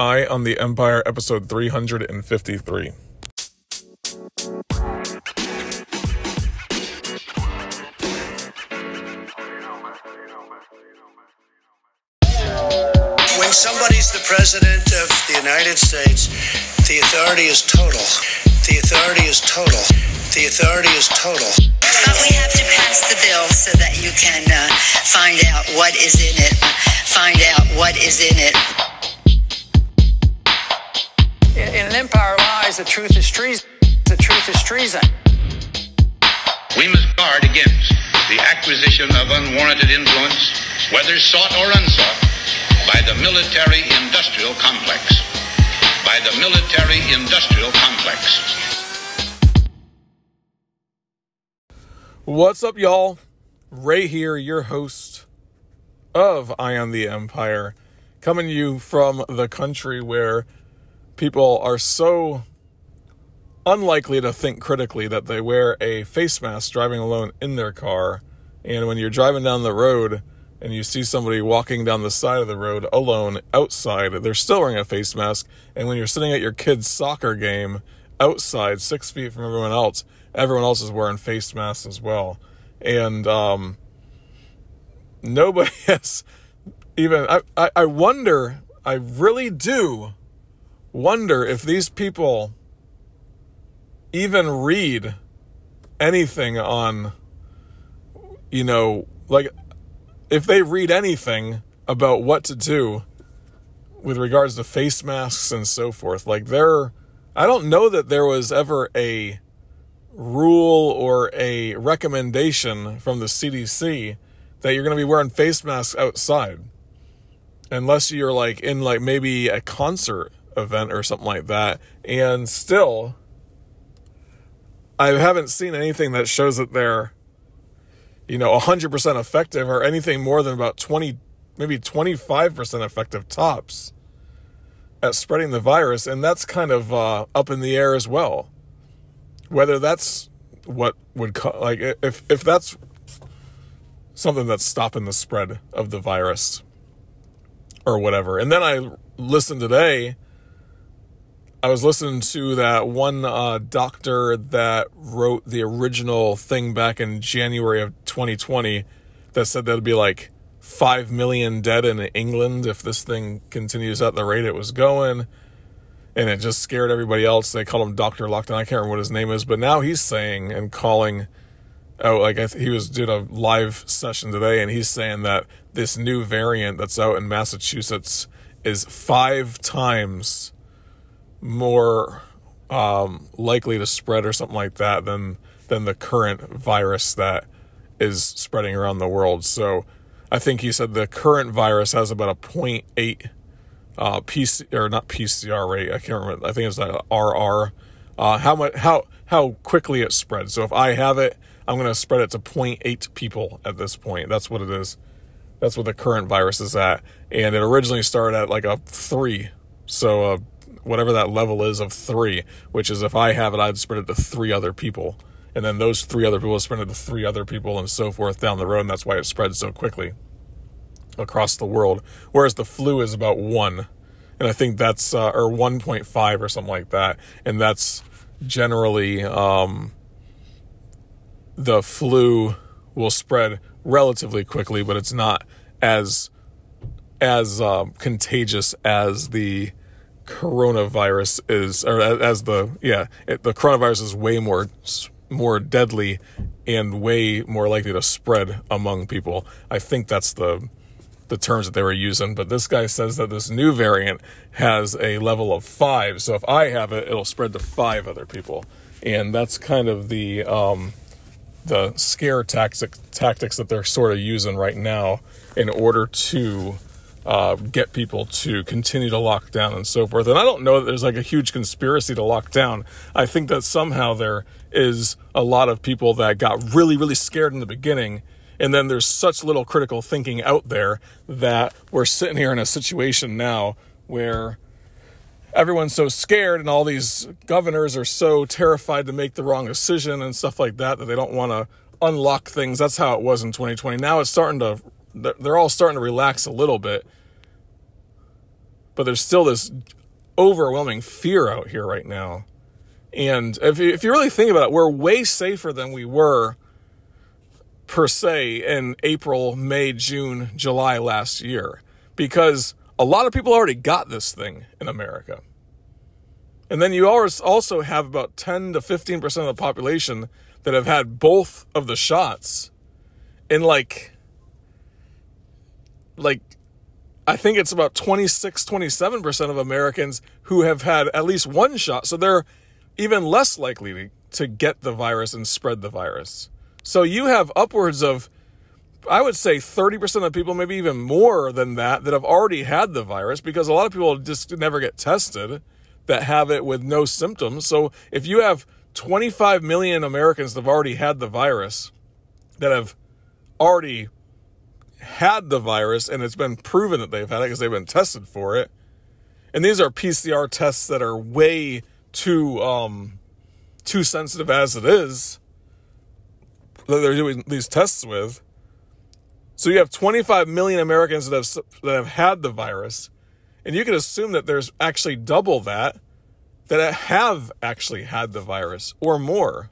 Eye on the Empire, episode 353. When somebody's the president of the United States, the authority is total. The authority is total. The authority is total. But we have to pass the bill so that you can uh, find out what is in it. Find out what is in it. In an empire lies, the truth is treason. The truth is treason. We must guard against the acquisition of unwarranted influence, whether sought or unsought, by the military industrial complex. By the military industrial complex. What's up, y'all? Ray here, your host of Eye on the Empire, coming to you from the country where people are so unlikely to think critically that they wear a face mask driving alone in their car. And when you're driving down the road and you see somebody walking down the side of the road alone outside, they're still wearing a face mask. And when you're sitting at your kid's soccer game outside, six feet from everyone else, everyone else is wearing face masks as well. And um, nobody has even, I, I, I wonder, I really do wonder if these people even read anything on, you know, like if they read anything about what to do with regards to face masks and so forth. Like there, I don't know that there was ever a rule or a recommendation from the CDC that you're going to be wearing face masks outside unless you're like in like maybe a concert event or something like that. And still I haven't seen anything that shows that they're you know 100% effective or anything more than about 20 maybe 25% effective tops at spreading the virus. And that's kind of uh, up in the air as well. Whether that's what would co- like if if that's something that's stopping the spread of the virus or whatever. And then i listened today I was listening to that one uh, doctor that wrote the original thing back in January of 2020 that said there'd be like 5 million dead in England if this thing continues at the rate it was going. And it just scared everybody else. They called him Dr. Lockdown. I can't remember what his name is, but now he's saying and calling oh, like th- he was doing a live session today, and he's saying that this new variant that's out in Massachusetts is five times more um, likely to spread or something like that than than the current virus that is spreading around the world. So I think he said the current virus has about a 0.8 uh, PC or not PCR rate. I can't remember. I think it's like RR. Uh, how much how how quickly it spreads. So if I have it, I'm going to spread it to 0.8 people at this point. That's what it is. That's what the current virus is at. And it originally started at like a three. So uh, whatever that level is of three, which is if I have it, I'd spread it to three other people. And then those three other people spread it to three other people and so forth down the road. And that's why it spreads so quickly across the world. Whereas the flu is about one. And I think that's, uh, or 1.5 or something like that. And that's generally, um, the flu will spread relatively quickly, but it's not as, as, um, contagious as the, coronavirus is, or as the yeah, it, the coronavirus is way more more deadly and way more likely to spread among people. I think that's the the terms that they were using. But this guy says that this new variant has a level of five. So if I have it, it'll spread to five other people, and that's kind of the um, the scare tactic, tactics that they're sort of using right now in order to uh, get people to continue to lock down and so forth. And I don't know that there's like a huge conspiracy to lock down. I think that somehow there is a lot of people that got really, really scared in the beginning. And then there's such little critical thinking out there that we're sitting here in a situation now where everyone's so scared and all these governors are so terrified to make the wrong decision and stuff like that that they don't want to unlock things. That's how it was in 2020. Now it's starting to they're all starting to relax a little bit. but there's still this overwhelming fear out here right now. And if you, if you really think about it, we're way safer than we were per se in April, May, June, July last year because a lot of people already got this thing in America. And then you also have about 10 to 15% of the population that have had both of the shots. in like like I think it's about 26, 27% of Americans who have had at least one shot. So they're even less likely to, to get the virus and spread the virus. So you have upwards of, I would say 30% of people, maybe even more than that, that have already had the virus because a lot of people just never get tested that have it with no symptoms. So if you have 25 million Americans that have already had the virus, that have already had the virus and it's been proven that they've had it because they've been tested for it. And these are PCR tests that are way too um, too sensitive as it is that they're doing these tests with. So you have 25 million Americans that have that have had the virus, and you can assume that there's actually double that that have actually had the virus or more.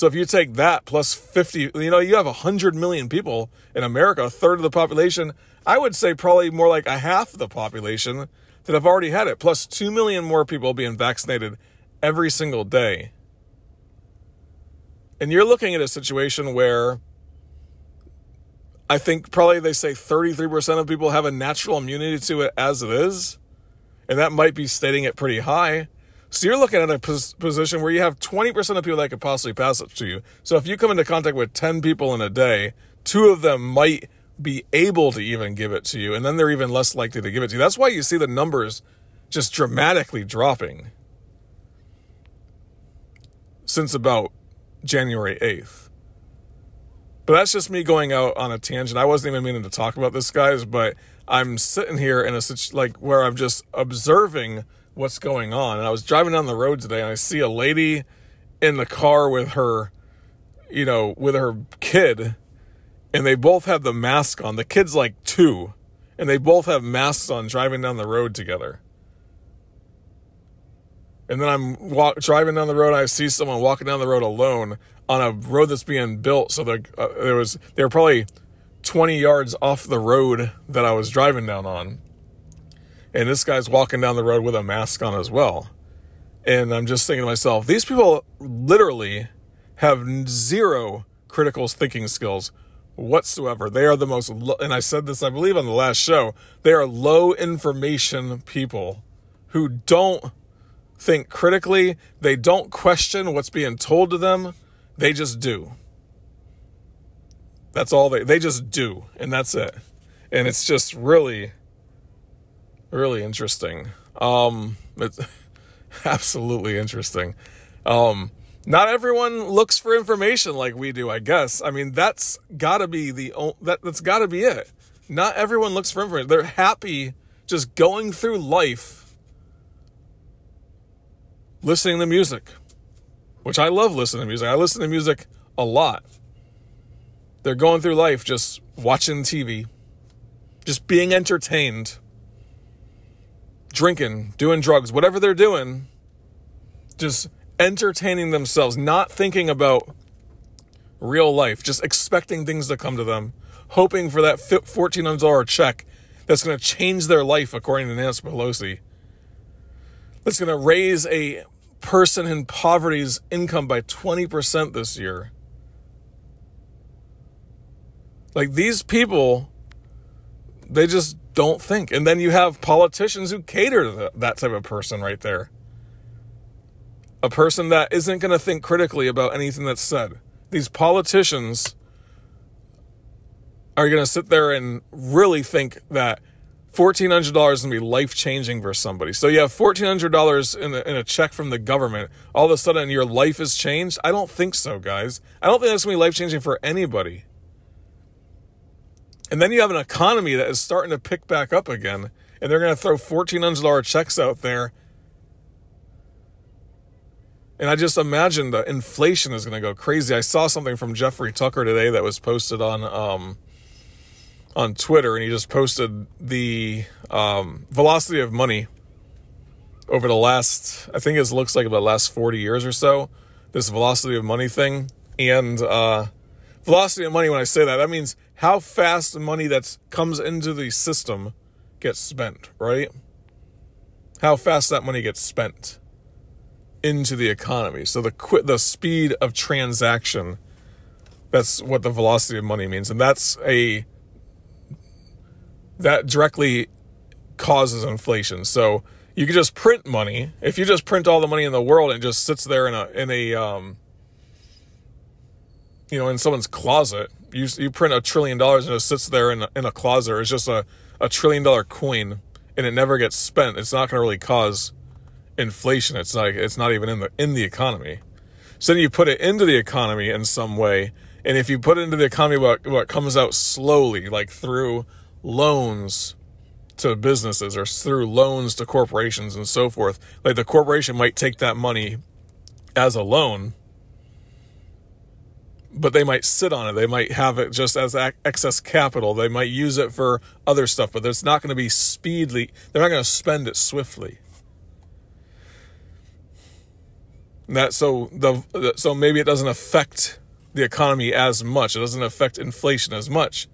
So if you take that plus 50, you know, you have 100 million people in America, a third of the population. I would say probably more like a half of the population that have already had it, plus 2 million more people being vaccinated every single day. And you're looking at a situation where I think probably they say 33% of people have a natural immunity to it as it is. And that might be stating it pretty high. So you're looking at a pos- position where you have 20% of people that could possibly pass it to you. So if you come into contact with 10 people in a day, two of them might be able to even give it to you, and then they're even less likely to give it to you. That's why you see the numbers just dramatically dropping since about January 8th. But that's just me going out on a tangent. I wasn't even meaning to talk about this, guys, but I'm sitting here in a such like where I'm just observing what's going on. And I was driving down the road today and I see a lady in the car with her, you know, with her kid, and they both have the mask on. The kid's like two, and they both have masks on driving down the road together. And then I'm walk, driving down the road. I see someone walking down the road alone on a road that's being built. So uh, there was they were probably 20 yards off the road that I was driving down on and this guy's walking down the road with a mask on as well. And I'm just thinking to myself, these people literally have zero critical thinking skills whatsoever. They are the most, lo- and I said this, I believe, on the last show, they are low information people who don't think critically, they don't question what's being told to them, they just do. That's all they, they just do, and that's it. And it's just really, really interesting. Um, it's absolutely interesting. Um, not everyone looks for information like we do, I guess. I mean, that's got to be the that that's got to be it. Not everyone looks for information. They're happy just going through life listening to music, which I love listening to music. I listen to music a lot. They're going through life just watching TV, just being entertained drinking, doing drugs, whatever they're doing, just entertaining themselves, not thinking about real life, just expecting things to come to them, hoping for that $1,400 check that's going to change their life, according to Nancy Pelosi. That's going to raise a person in poverty's income by 20% this year. Like these people, they just don't think. And then you have politicians who cater to that type of person right there. A person that isn't going to think critically about anything that's said. These politicians are going to sit there and really think that $1,400 is going to be life changing for somebody. So you have $1,400 in a, in a check from the government. All of a sudden your life has changed? I don't think so, guys. I don't think that's going to be life changing for anybody. And then you have an economy that is starting to pick back up again, and they're going to throw $1,400 checks out there. And I just imagine the inflation is going to go crazy. I saw something from Jeffrey Tucker today that was posted on um, on Twitter, and he just posted the um, velocity of money over the last, I think it looks like about the last 40 years or so, this velocity of money thing. And uh, velocity of money, when I say that, that means how fast the money that comes into the system gets spent, right? How fast that money gets spent into the economy. So the qu- the speed of transaction, that's what the velocity of money means. And that's a, that directly causes inflation. So you could just print money. If you just print all the money in the world and just sits there in a in a um, you know in someone's closet, you you print a trillion dollars and it sits there in a, in a closet. It's just a a trillion dollar coin and it never gets spent. It's not going to really cause inflation. It's like it's not even in the in the economy. So then you put it into the economy in some way, and if you put it into the economy, what what comes out slowly, like through loans to businesses or through loans to corporations and so forth. Like the corporation might take that money as a loan, but they might sit on it. They might have it just as excess capital. They might use it for other stuff, but it's not going to be speedily. They're not going to spend it swiftly. That so the so maybe it doesn't affect the economy as much. It doesn't affect inflation as much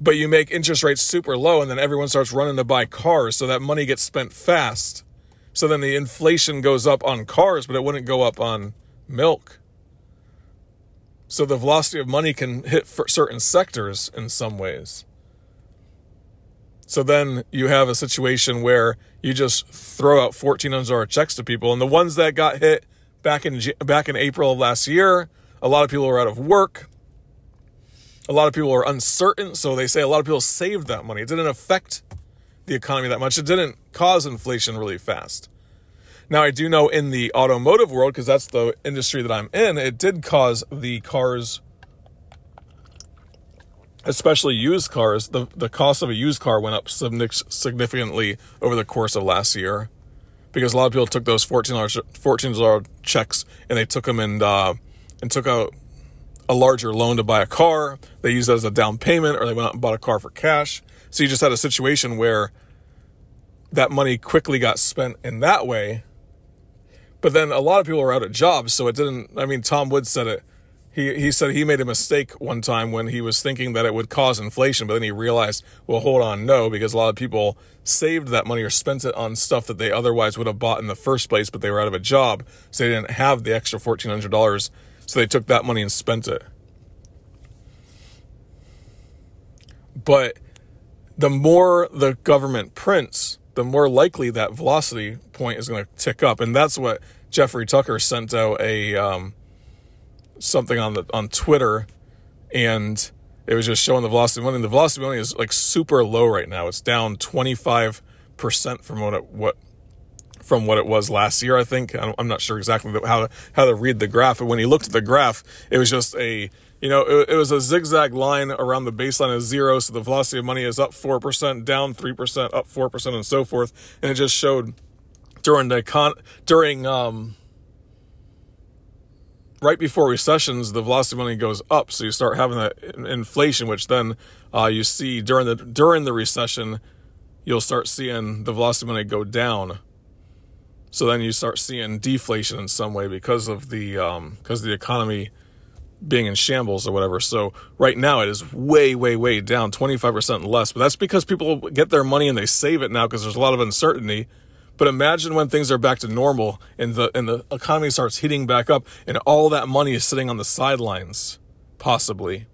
but you make interest rates super low and then everyone starts running to buy cars so that money gets spent fast so then the inflation goes up on cars but it wouldn't go up on milk so the velocity of money can hit certain sectors in some ways so then you have a situation where you just throw out $1400 checks to people and the ones that got hit back in back in April of last year a lot of people were out of work a lot of people are uncertain, so they say a lot of people saved that money. It didn't affect the economy that much. It didn't cause inflation really fast. Now, I do know in the automotive world, because that's the industry that I'm in, it did cause the cars, especially used cars, the, the cost of a used car went up significantly over the course of last year because a lot of people took those $14, $14 checks and they took them and, uh, and took out a larger loan to buy a car. They used that as a down payment, or they went out and bought a car for cash. So you just had a situation where that money quickly got spent in that way. But then a lot of people were out of jobs, so it didn't. I mean, Tom Woods said it. He, he said he made a mistake one time when he was thinking that it would cause inflation, but then he realized, well, hold on, no, because a lot of people saved that money or spent it on stuff that they otherwise would have bought in the first place, but they were out of a job, so they didn't have the extra $1,400 so they took that money and spent it. But the more the government prints, the more likely that velocity point is going to tick up, and that's what Jeffrey Tucker sent out a um, something on the on Twitter, and it was just showing the velocity money. And the velocity money is like super low right now. It's down twenty five percent from what it, what from what it was last year. I think I'm not sure exactly how to, how to read the graph, but when he looked at the graph, it was just a you know it, it was a zigzag line around the baseline of zero, so the velocity of money is up four percent, down three percent, up four percent, and so forth, and it just showed during the con during um right before recessions, the velocity of money goes up, so you start having that inflation, which then uh, you see during the during the recession, you'll start seeing the velocity of money go down. So then you start seeing deflation in some way because of the um, because the economy being in shambles or whatever. So right now it is way, way, way down, 25% less. But that's because people get their money and they save it now because there's a lot of uncertainty. But imagine when things are back to normal and the and the economy starts heating back up and all that money is sitting on the sidelines, possibly.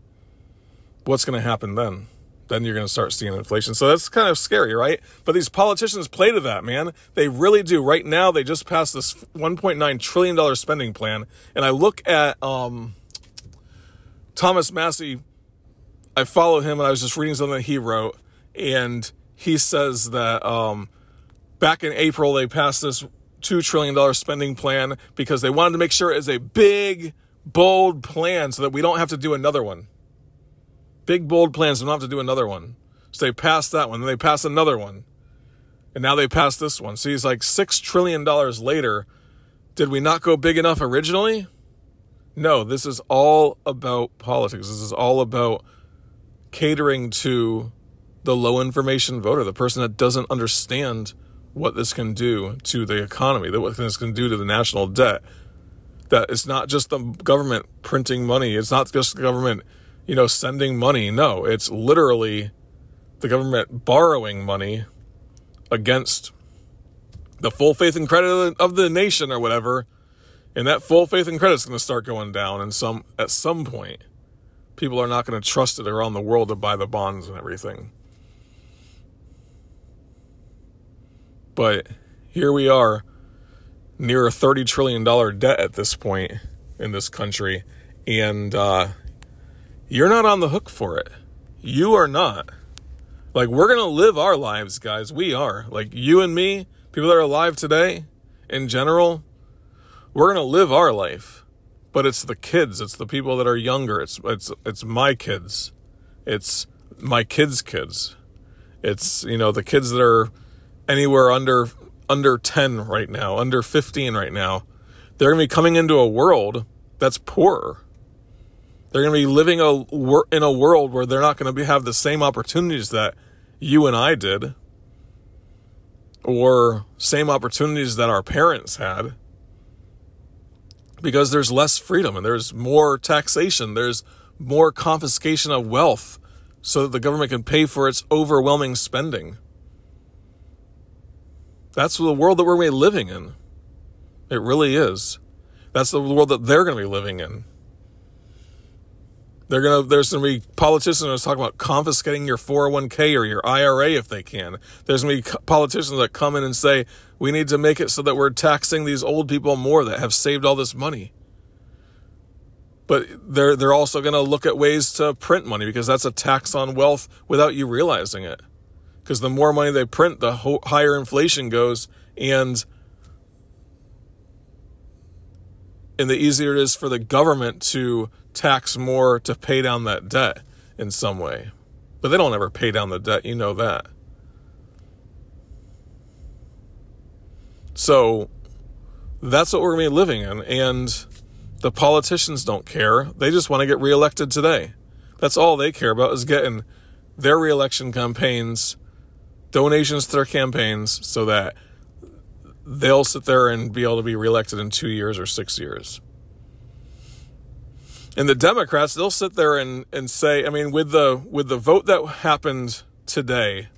What's going to happen then? then you're going to start seeing inflation. So that's kind of scary, right? But these politicians play to that, man. They really do. Right now, they just passed this 1.9 trillion dollar spending plan, and I look at um, Thomas Massie. I follow him, and I was just reading something that he wrote, and he says that um, back in April they passed this two trillion dollar spending plan because they wanted to make sure it is a big, bold plan so that we don't have to do another one. Big, bold plans. They don't have to do another one. So they passed that one. Then they passed another one. And now they passed this one. So he's like $6 trillion later. Did we not go big enough originally? No, this is all about politics. This is all about catering to the low information voter, the person that doesn't understand what this can do to the economy, that what this can do to the national debt. That it's not just the government printing money, it's not just the government, you know, sending money. No, it's literally the government borrowing money against the full faith and credit of the nation or whatever. And that full faith and credit is going to start going down and some at some point people are not going to trust it around the world to buy the bonds and everything. But here we are, near a $30 trillion debt at this point in this country, and uh, you're not on the hook for it. You are not. Like, we're going to live our lives, guys. We are. Like, you and me, people that are alive today, in general, we're going to live our life. But it's the kids, it's the people that are younger, it's, it's, it's my kids, it's my kids' kids. It's, you know, the kids that are anywhere under under 10 right now, under 15 right now, they're going to be coming into a world that's poorer. They're going to be living a, in a world where they're not going to be, have the same opportunities that you and I did, or same opportunities that our parents had, because there's less freedom and there's more taxation, there's more confiscation of wealth so that the government can pay for its overwhelming spending. That's the world that we're living in. It really is. That's the world that they're going to be living in. They're gonna. There's gonna be politicians that talking about confiscating your 401k or your IRA if they can. There's gonna be politicians that come in and say we need to make it so that we're taxing these old people more that have saved all this money. But they're they're also gonna look at ways to print money because that's a tax on wealth without you realizing it because the more money they print, the ho- higher inflation goes, and and the easier it is for the government to tax more to pay down that debt in some way. But they don't ever pay down the debt, you know that. So that's what we're going to be living in. And the politicians don't care. They just want to get reelected today. That's all they care about is getting their reelection campaigns donations to their campaigns so that they'll sit there and be able to be reelected in two years or six years. And the Democrats, they'll sit there and, and say, I mean, with the with the vote that happened today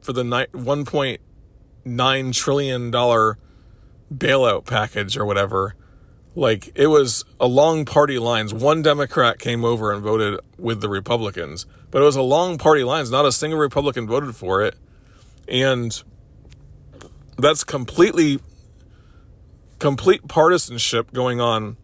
for the one point nine trillion dollar bailout package or whatever, like it was along party lines. One Democrat came over and voted with the Republicans, but it was along party lines. Not a single Republican voted for it, and that's completely complete partisanship going on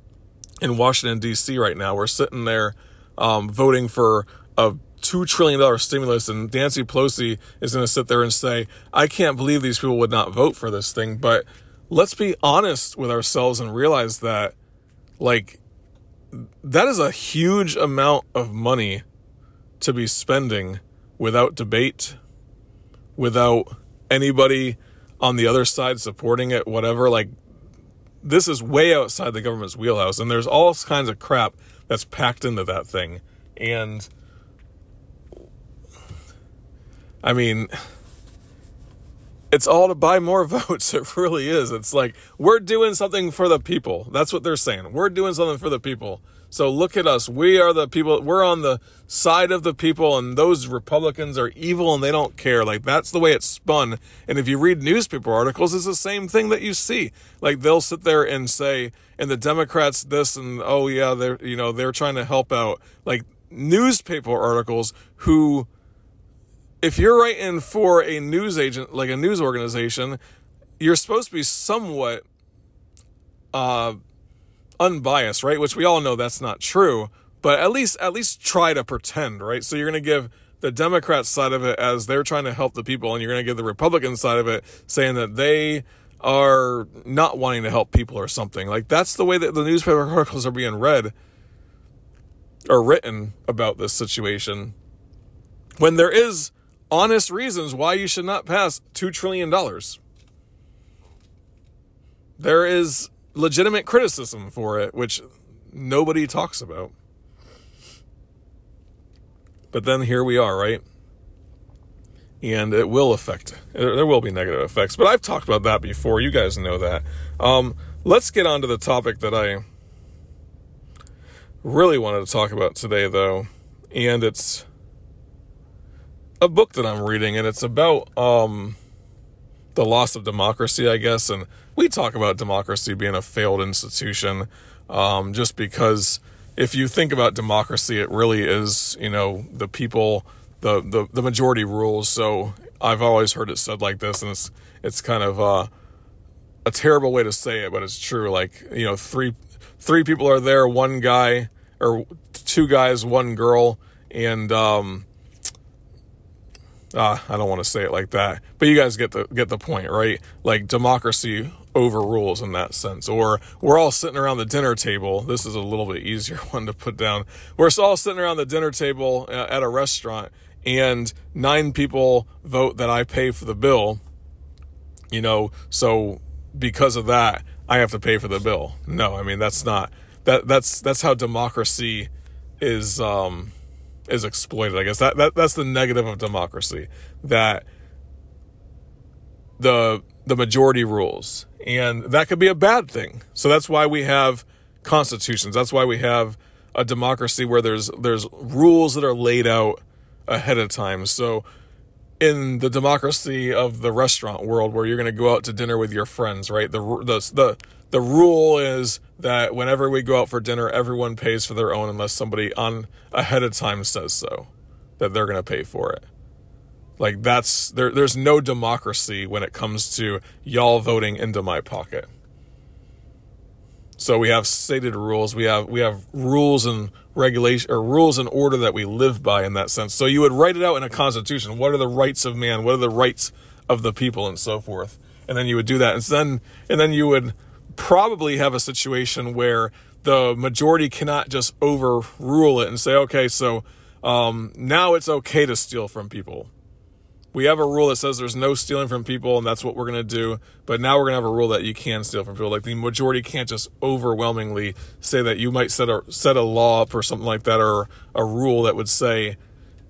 in Washington D.C. right now. We're sitting there um, voting for a two trillion dollar stimulus, and Nancy Pelosi is going to sit there and say, "I can't believe these people would not vote for this thing," but let's be honest with ourselves and realize that like that is a huge amount of money to be spending without debate without anybody on the other side supporting it whatever. Like this is way outside the government's wheelhouse and there's all kinds of crap that's packed into that thing. And i mean it's all to buy more votes. It really is. It's like we're doing something for the people. That's what they're saying. We're doing something for the people. So look at us. We are the people. We're on the side of the people, and those Republicans are evil and they don't care. Like that's the way it's spun. And if you read newspaper articles, it's the same thing that you see. Like they'll sit there and say, and the Democrats this and oh yeah, they're you know they're trying to help out. Like newspaper articles who if you're writing for a news agent, like a news organization, you're supposed to be somewhat uh, unbiased, right? Which we all know that's not true, but at least at least try to pretend, right? So you're going to give the Democrat side of it as they're trying to help the people, and you're going to give the Republican side of it saying that they are not wanting to help people or something. Like that's the way that the newspaper articles are being read or written about this situation. When there is honest reasons why you should not pass $2 trillion. There is legitimate criticism for it, which nobody talks about. But then here we are, right? And it will affect, there will be negative effects. But I've talked about that before. You guys know that. Um, let's get on to the topic that I really wanted to talk about today, though. And it's a book that I'm reading, and it's about um, the loss of democracy, I guess. And we talk about democracy being a failed institution um, just because if you think about democracy, it really is, you know, the people, the, the, the majority rules. So I've always heard it said like this, and it's, it's kind of uh, a terrible way to say it, but it's true. Like, you know, three, three people are there, one guy, or two guys, one girl, and, um, uh, I don't want to say it like that, but you guys get the get the point, right? Like democracy overrules in that sense. Or we're all sitting around the dinner table. This is a little bit easier one to put down. We're all sitting around the dinner table uh, at a restaurant, and nine people vote that I pay for the bill. You know, so because of that, I have to pay for the bill. No, I mean that's not that that's that's how democracy is um is exploited. I guess that, that that's the negative of democracy that the the majority rules, and that could be a bad thing. So that's why we have constitutions. That's why we have a democracy where there's there's rules that are laid out ahead of time. So in the democracy of the restaurant world where you're going to go out to dinner with your friends, right? The the the the rule is that whenever we go out for dinner, everyone pays for their own unless somebody on ahead of time says so, that they're going to pay for it. Like that's there. There's no democracy when it comes to y'all voting into my pocket. So we have stated rules. We have we have rules and regulation or rules and order that we live by in that sense. So you would write it out in a constitution. What are the rights of man? What are the rights of the people and so forth? And then you would do that. And then and then you would probably have a situation where the majority cannot just overrule it and say, okay, so um, now it's okay to steal from people. We have a rule that says there's no stealing from people, and that's what we're going to do. But now we're going to have a rule that you can steal from people. Like the majority can't just overwhelmingly say that you might set a set a law up or something like that, or a rule that would say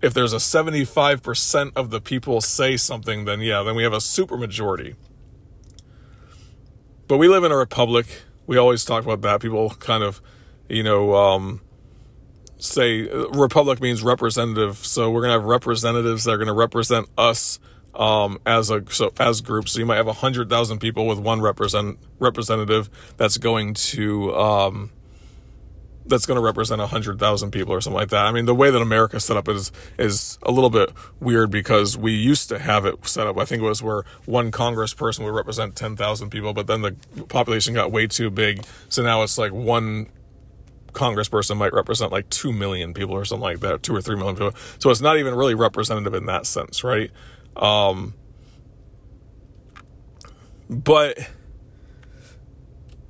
if there's a 75% of the people say something, then yeah, then we have a super majority. But we live in a republic. We always talk about that. People kind of, you know, um, say republic means representative. So we're gonna have representatives that are gonna represent us um, as a so as groups. So you might have a hundred thousand people with one represent representative that's going to um, that's going to represent a hundred thousand people or something like that. I mean, the way that America set up is is a little bit weird because we used to have it set up. I think it was where one Congressperson would represent ten thousand people, but then the population got way too big, so now it's like one congressperson might represent like 2 million people or something like that, 2 or 3 million people. So it's not even really representative in that sense, right? Um, but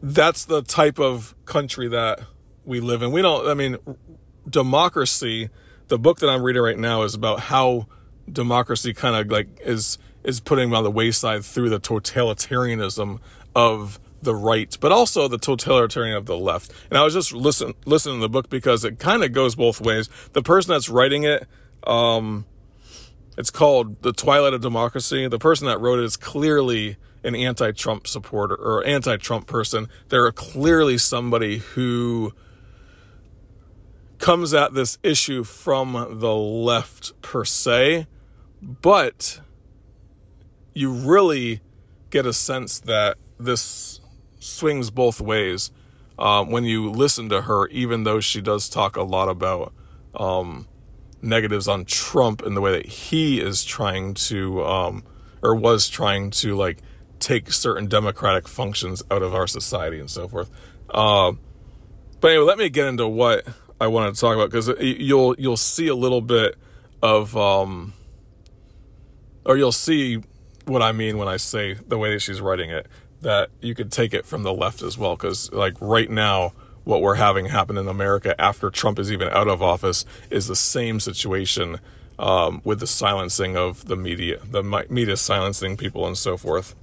that's the type of country that we live in. We don't, I mean, democracy, the book that I'm reading right now is about how democracy kind of like is is putting on the wayside through the totalitarianism of the right, but also the totalitarian of the left. And I was just listen listening to the book because it kind of goes both ways. The person that's writing it, um, it's called The Twilight of Democracy. The person that wrote it is clearly an anti-Trump supporter or anti-Trump person. They're clearly somebody who comes at this issue from the left per se, but you really get a sense that this swings both ways um, when you listen to her, even though she does talk a lot about um, negatives on Trump and the way that he is trying to, um, or was trying to, like, take certain democratic functions out of our society and so forth. Uh, but anyway, let me get into what I wanted to talk about because you'll you'll see a little bit of, um, or you'll see what I mean when I say the way that she's writing it that you could take it from the left as well. Because, like, right now, what we're having happen in America after Trump is even out of office is the same situation um, with the silencing of the media, the media silencing people and so forth.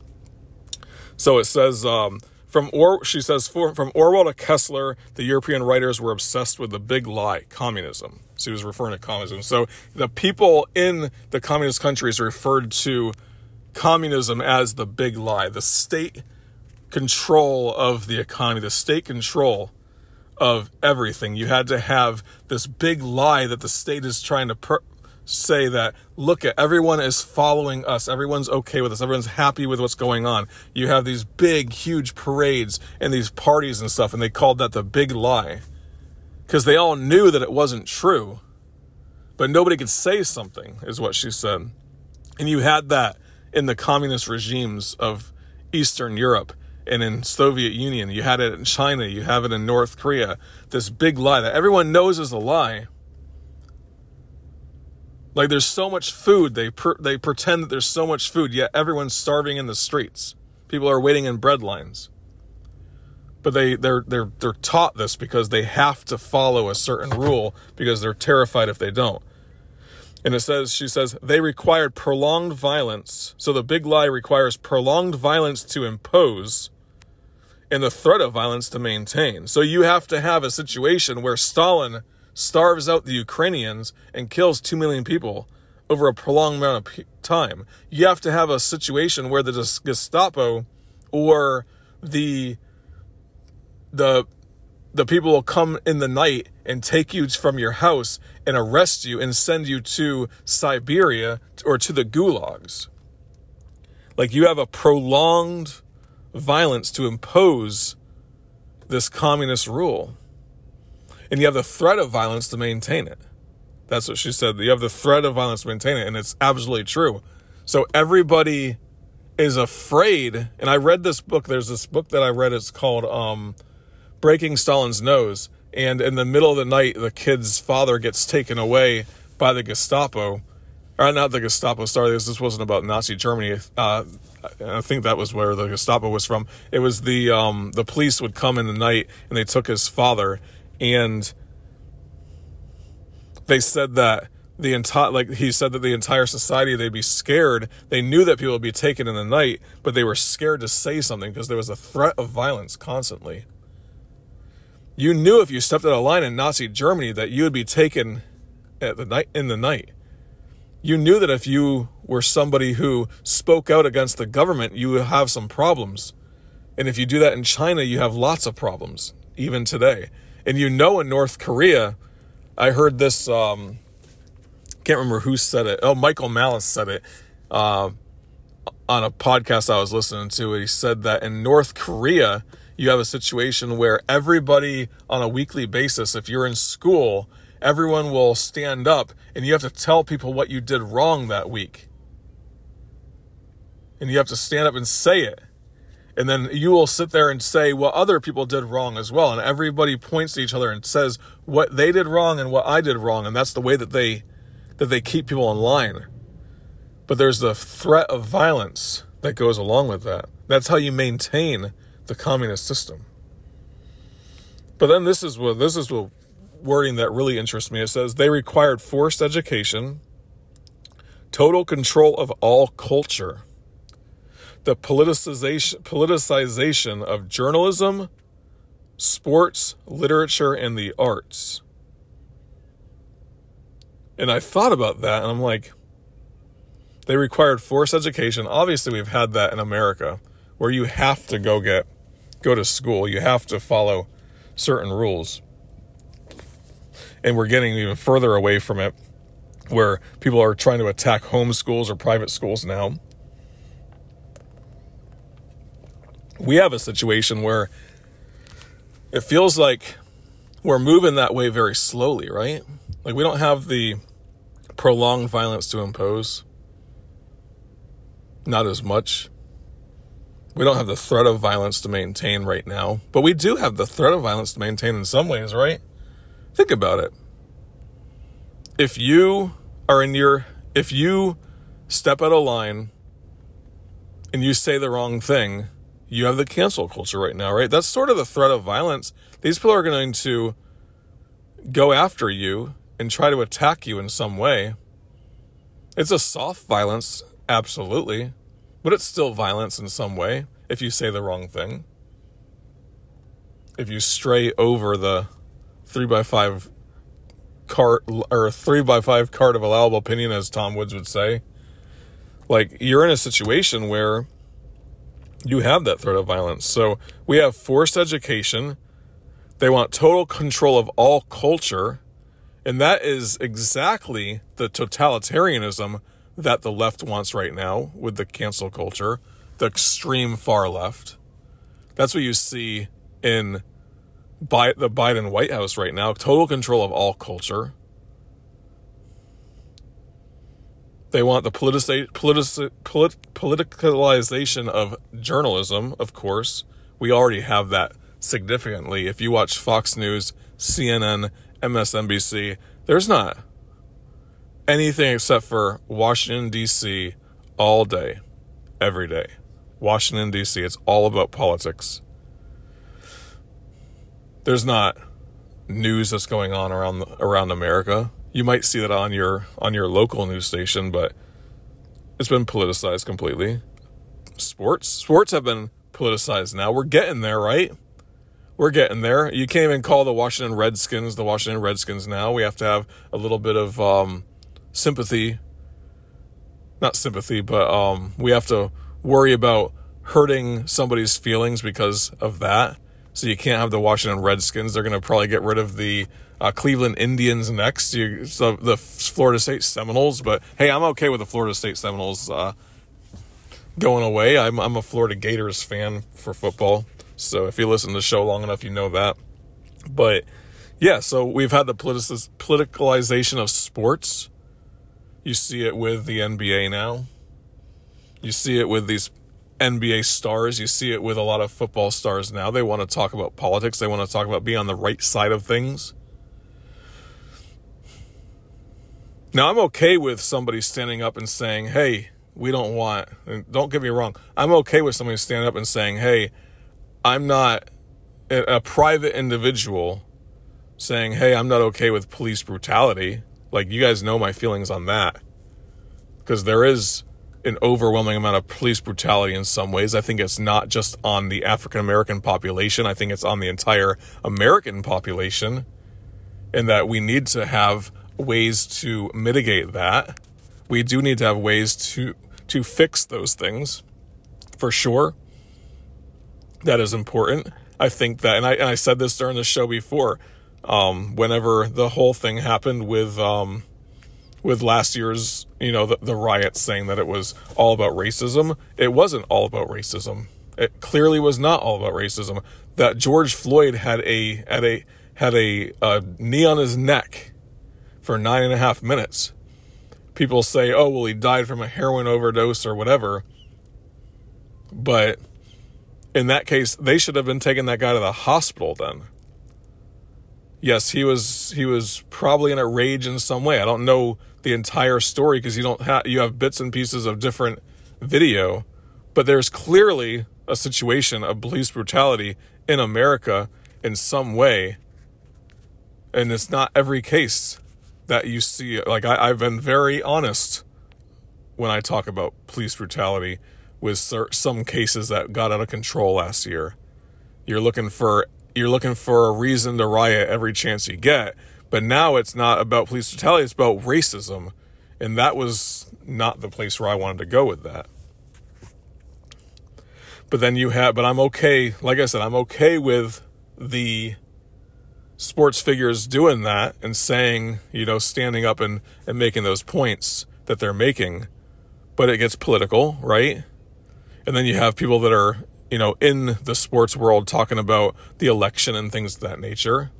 So it says um, From or she says from Orwell to Koestler, the European writers were obsessed with the big lie, communism. She was referring to communism. So the people in the communist countries referred to communism as the big lie, the state control of the economy, the state control of everything. You had to have this big lie that the state is trying to per- say that look at everyone is following us. Everyone's okay with us. Everyone's happy with what's going on. You have these big huge parades and these parties and stuff and they called that the big lie. Because they all knew that it wasn't true but nobody could say something is what she said. And you had that in the communist regimes of eastern europe and in soviet union. You had it in china. You have it in north korea. This big lie that everyone knows is a lie like there's so much food, they per, they pretend that there's so much food, yet everyone's starving in the streets. People are waiting in bread lines. But they they're they're they're taught this because they have to follow a certain rule because they're terrified if they don't. And it says she says they required prolonged violence. So the big lie requires prolonged violence to impose and the threat of violence to maintain. So you have to have a situation where Stalin starves out the Ukrainians and kills 2 million people over a prolonged amount of time. You have to have a situation where the Gestapo or the the the people will come in the night and take you from your house and arrest you and send you to Siberia or to the gulags. Like you have a prolonged violence to impose this communist rule and you have the threat of violence to maintain it. That's what she said. You have the threat of violence to maintain it, and it's absolutely true. So everybody is afraid. And I read this book. There's this book that I read. It's called um, "Breaking Stalin's Nose." And in the middle of the night, the kid's father gets taken away by the Gestapo. Or not the Gestapo. Sorry, this, this wasn't about Nazi Germany. Uh, I think that was where the Gestapo was from. It was the um, the police would come in the night and they took his father and they said that the entire like he said that the entire society they'd be scared. They knew that people would be taken in the night but they were scared to say something because there was a threat of violence constantly. You knew if you stepped out of line in nazi germany that you would be taken at the night in the night. You knew that if you were somebody who spoke out against the government you would have some problems. And if you do that in china you have lots of problems even today and you know, in North Korea, I heard this. Um, can't remember who said it. Oh, Michael Malice said it uh, on a podcast I was listening to. He said that in North Korea, you have a situation where everybody on a weekly basis, if you're in school, everyone will stand up and you have to tell people what you did wrong that week. And you have to stand up and say it and then you will sit there and say what other people did wrong as well. And everybody points to each other and says what they did wrong and what I did wrong. And that's the way that they that they keep people in line. But there's the threat of violence that goes along with that. That's how you maintain the communist system. But then this is what this is what wording that really interests me. It says they required forced education total control of all culture the politicization, politicization of journalism, sports, literature, and the arts. And I thought about that and I'm like, they required forced education. Obviously, we've had that in America where you have to go get, go to school, you have to follow certain rules. And we're getting even further away from it where people are trying to attack home schools or private schools now we have a situation where it feels like we're moving that way very slowly, right? Like we don't have the prolonged violence to impose. Not as much. We don't have the threat of violence to maintain right now, but we do have the threat of violence to maintain in some ways, right? Think about it. If you are in your, if you step out of line and you say the wrong thing, you have the cancel culture right now, right? That's sort of the threat of violence. These people are going to go after you and try to attack you in some way. It's a soft violence, absolutely, but it's still violence in some way if you say the wrong thing. if you stray over the three by five cart or three by five card of allowable opinion, as Tom Woods would say, like you're in a situation where you have that threat of violence. So we have forced education. They want total control of all culture. And that is exactly the totalitarianism that the left wants right now with the cancel culture, the extreme far left. That's what you see in Bi- the Biden White House right now total control of all culture. They want the politici- politici- polit- politicalization of journalism, of course. We already have that significantly. If you watch Fox News, CNN, MSNBC, there's not anything except for Washington, D.C. all day, every day. Washington, D.C., it's all about politics. There's not news that's going on around around America you might see that on your on your local news station, but it's been politicized completely. Sports, sports have been politicized now. We're getting there, right? We're getting there. You can't even call the Washington Redskins the Washington Redskins now. We have to have a little bit of um, sympathy. Not sympathy, but um, we have to worry about hurting somebody's feelings because of that. So you can't have the Washington Redskins. They're going to probably get rid of the uh, Cleveland Indians next. You, so the Florida State Seminoles. But hey, I'm okay with the Florida State Seminoles uh, going away. I'm, I'm a Florida Gators fan for football. So if you listen to the show long enough, you know that. But yeah, so we've had the politic- politicalization of sports. You see it with the NBA now. You see it with these NBA stars. You see it with a lot of football stars now. They want to talk about politics. They want to talk about being on the right side of things. Now, I'm okay with somebody standing up and saying, hey, we don't want, don't get me wrong, I'm okay with somebody standing up and saying, hey, I'm not a private individual saying, hey, I'm not okay with police brutality. Like, you guys know my feelings on that. Because there is an overwhelming amount of police brutality in some ways. I think it's not just on the African American population, I think it's on the entire American population. And that we need to have ways to mitigate that. We do need to have ways to to fix those things for sure. That is important. I think that, and I, and I said this during the show before, um, whenever the whole thing happened with, um, with last year's, you know, the, the riots saying that it was all about racism. It wasn't all about racism. It clearly was not all about racism. That George Floyd had a had a had a, a knee on his neck for nine and a half minutes. People say, "Oh, well, he died from a heroin overdose or whatever," but in that case, they should have been taking that guy to the hospital then yes, he was he was probably in a rage in some way. I don't know the entire story because you don't have you have bits and pieces of different video, but there's clearly a situation of police brutality in America in some way, and it's not every case that you see. Like I, I've been very honest when I talk about police brutality with some cases that got out of control last year. You're looking for you're looking for a reason to riot every chance you get. But now it's not about police brutality, it's about racism. And that was not the place where I wanted to go with that. But then you have, but I'm okay, like I said, I'm okay with the sports figures doing that and saying, you know, standing up and, and making those points that they're making. But it gets political, right? And then you have people that are you know, in the sports world talking about the election and things of that nature.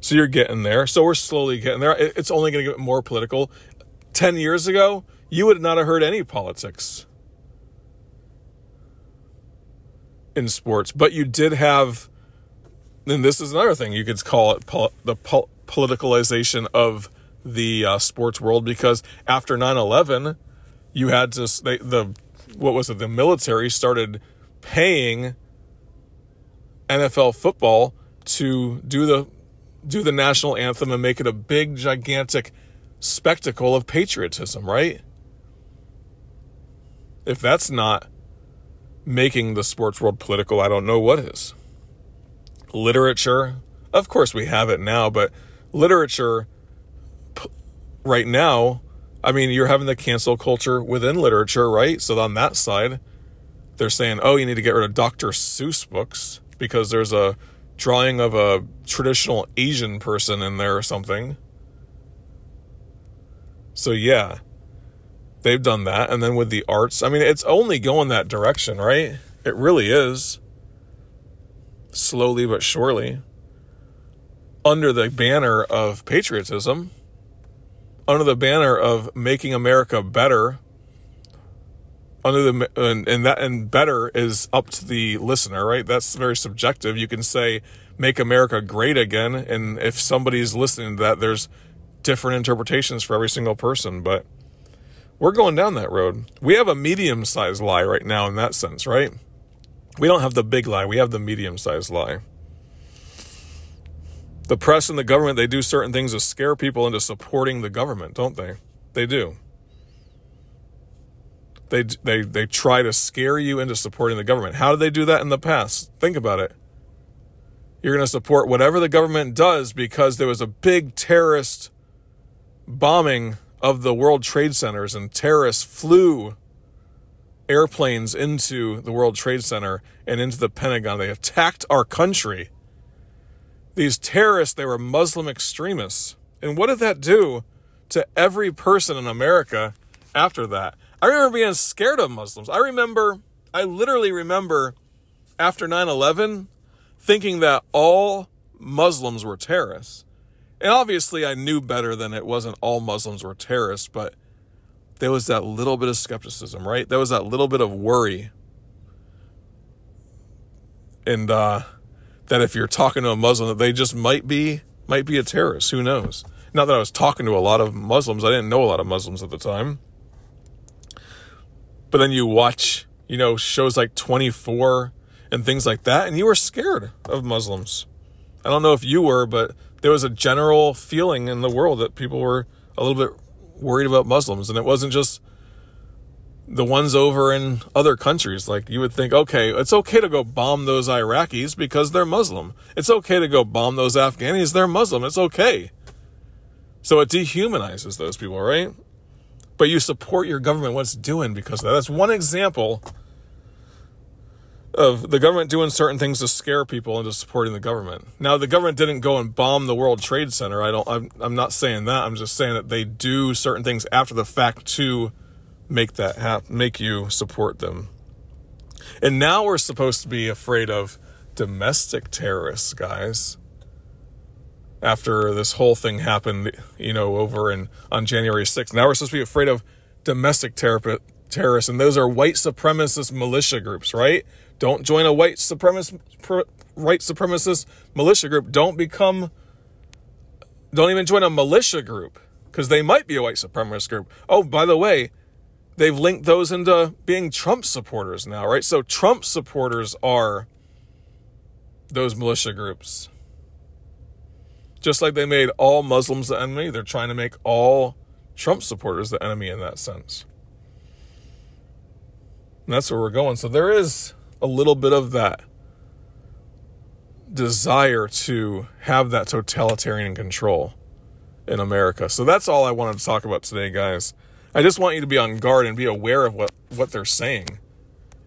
So you're getting there. So we're slowly getting there. It's only going to get more political. 10 years ago, you would not have heard any politics in sports, but you did have, and this is another thing you could call it pol- the pol- politicalization of the uh, sports world because after 9 11, you had to, they, the, what was it, the military started paying NFL football to do the do the national anthem and make it a big gigantic spectacle of patriotism, right? If that's not making the sports world political, I don't know what is. Literature. Of course, we have it now, but literature right now, I mean, you're having the cancel culture within literature, right? So on that side, they're saying, oh, you need to get rid of Dr. Seuss books because there's a drawing of a traditional Asian person in there or something. So, yeah, they've done that. And then with the arts, I mean, it's only going that direction, right? It really is. Slowly but surely. Under the banner of patriotism, under the banner of making America better under the and, and that and better is up to the listener, right? That's very subjective. You can say make America great again, and if somebody's listening to that, there's different interpretations for every single person, but we're going down that road. We have a medium-sized lie right now in that sense, right? We don't have the big lie, we have the medium-sized lie. The press and the government, they do certain things to scare people into supporting the government, don't they? They do. They, they, they try to scare you into supporting the government. How did they do that in the past? Think about it. You're going to support whatever the government does because there was a big terrorist bombing of the World Trade Centers and terrorists flew airplanes into the World Trade Center and into the Pentagon. They attacked our country. These terrorists, they were Muslim extremists. And what did that do to every person in America after that? I remember being scared of Muslims. I remember, I literally remember after 9 11 thinking that all Muslims were terrorists. And obviously, I knew better than it wasn't all Muslims were terrorists, but there was that little bit of skepticism, right? There was that little bit of worry. And uh, that if you're talking to a Muslim, that they just might be might be a terrorist. Who knows? Not that I was talking to a lot of Muslims. I didn't know a lot of Muslims at the time. But then you watch, you know, shows like 24 and things like that, and you were scared of Muslims. I don't know if you were, but there was a general feeling in the world that people were a little bit worried about Muslims. And it wasn't just the ones over in other countries. Like you would think, okay, it's okay to go bomb those Iraqis because they're Muslim. It's okay to go bomb those Afghanis, they're Muslim. It's okay. So it dehumanizes those people, right? But you support your government, what's doing because of that. That's one example of the government doing certain things to scare people into supporting the government. Now, the government didn't go and bomb the World Trade Center. I don't. I'm, I'm not saying that. I'm just saying that they do certain things after the fact to make that happen, make you support them. And now we're supposed to be afraid of domestic terrorists, guys. After this whole thing happened, you know, over in on January 6th, now we're supposed to be afraid of domestic terror, terrorists, and those are white supremacist militia groups, right? Don't join a white supremacist white supremacist militia group. Don't become don't even join a militia group because they might be a white supremacist group. Oh, by the way, they've linked those into being Trump supporters now, right? So Trump supporters are those militia groups. Just like they made all Muslims the enemy, they're trying to make all Trump supporters the enemy in that sense. And that's where we're going. So there is a little bit of that desire to have that totalitarian control in America. So that's all I wanted to talk about today, guys. I just want you to be on guard and be aware of what, what they're saying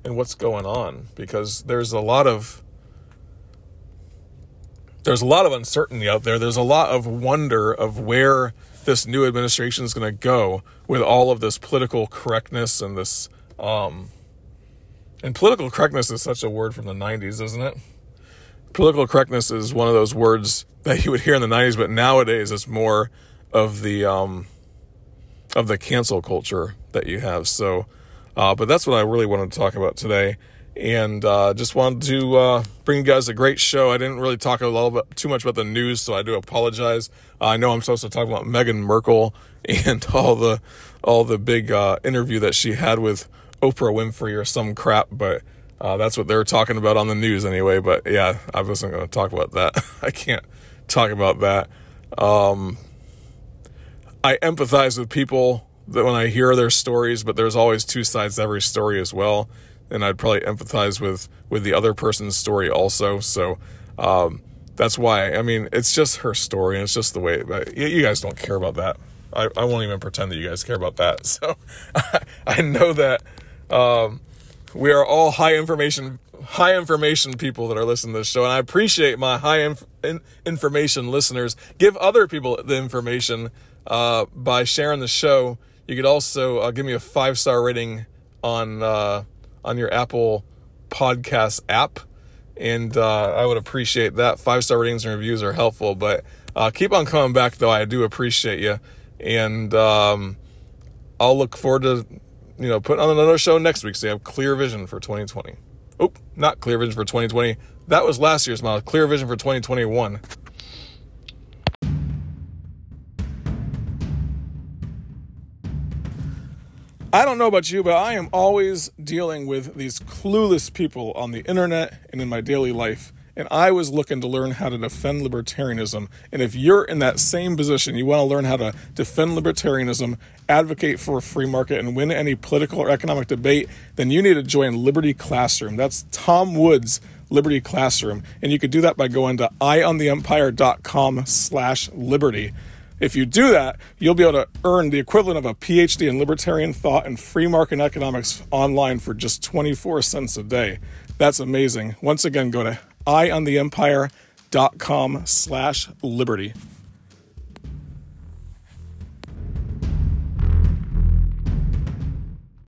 and what's going on because there's a lot of there's a lot of uncertainty out there. There's a lot of wonder of where this new administration is going to go with all of this political correctness and this um, and political correctness is such a word from the 90s, isn't it? Political correctness is one of those words that you would hear in the 90s, but nowadays it's more of the um, of the cancel culture that you have. So, uh, but that's what I really wanted to talk about today, and uh, just wanted to uh, bring you guys a great show. I didn't really talk a little bit too much about the news, so I do apologize. I know I'm supposed to talk about Meghan Markle and all the all the big uh, interview that she had with Oprah Winfrey or some crap, but uh, that's what they're talking about on the news anyway. But yeah, I wasn't going to talk about that. I can't talk about that. Um, I empathize with people that when I hear their stories, but there's always two sides to every story as well. And I'd probably empathize with with the other person's story also. So Um, that's why. I mean, it's just her story, and it's just the way. But you, guys don't care about that. I, I won't even pretend that you guys care about that. So I know that um, we are all high information high information people that are listening to this show, and I appreciate my high inf- in- information listeners. Give other people the information uh, by sharing the show. You could also uh, give me a five star rating on uh, on your Apple Podcast app, and uh, I would appreciate that. Five star ratings and reviews are helpful, but uh, keep on coming back though. I do appreciate you, and um, I'll look forward to you know put on another show next week. So you have clear vision for 2020. Oh, not clear vision for 2020. That was last year's model. Clear vision for 2021. I don't know about you, but I am always dealing with these clueless people on the internet and in my daily life. And I was looking to learn how to defend libertarianism. And if you're in that same position, you want to learn how to defend libertarianism, advocate for a free market, and win any political or economic debate, then you need to join Liberty Classroom. That's Tom Woods' Liberty Classroom. And you could do that by going to eyeontheempire.com slash liberty. If you do that, you'll be able to earn the equivalent of a PhD in libertarian thought and free market economics online for just 24 cents a day. That's amazing. Once again, go to eyeontheempire.com slash liberty.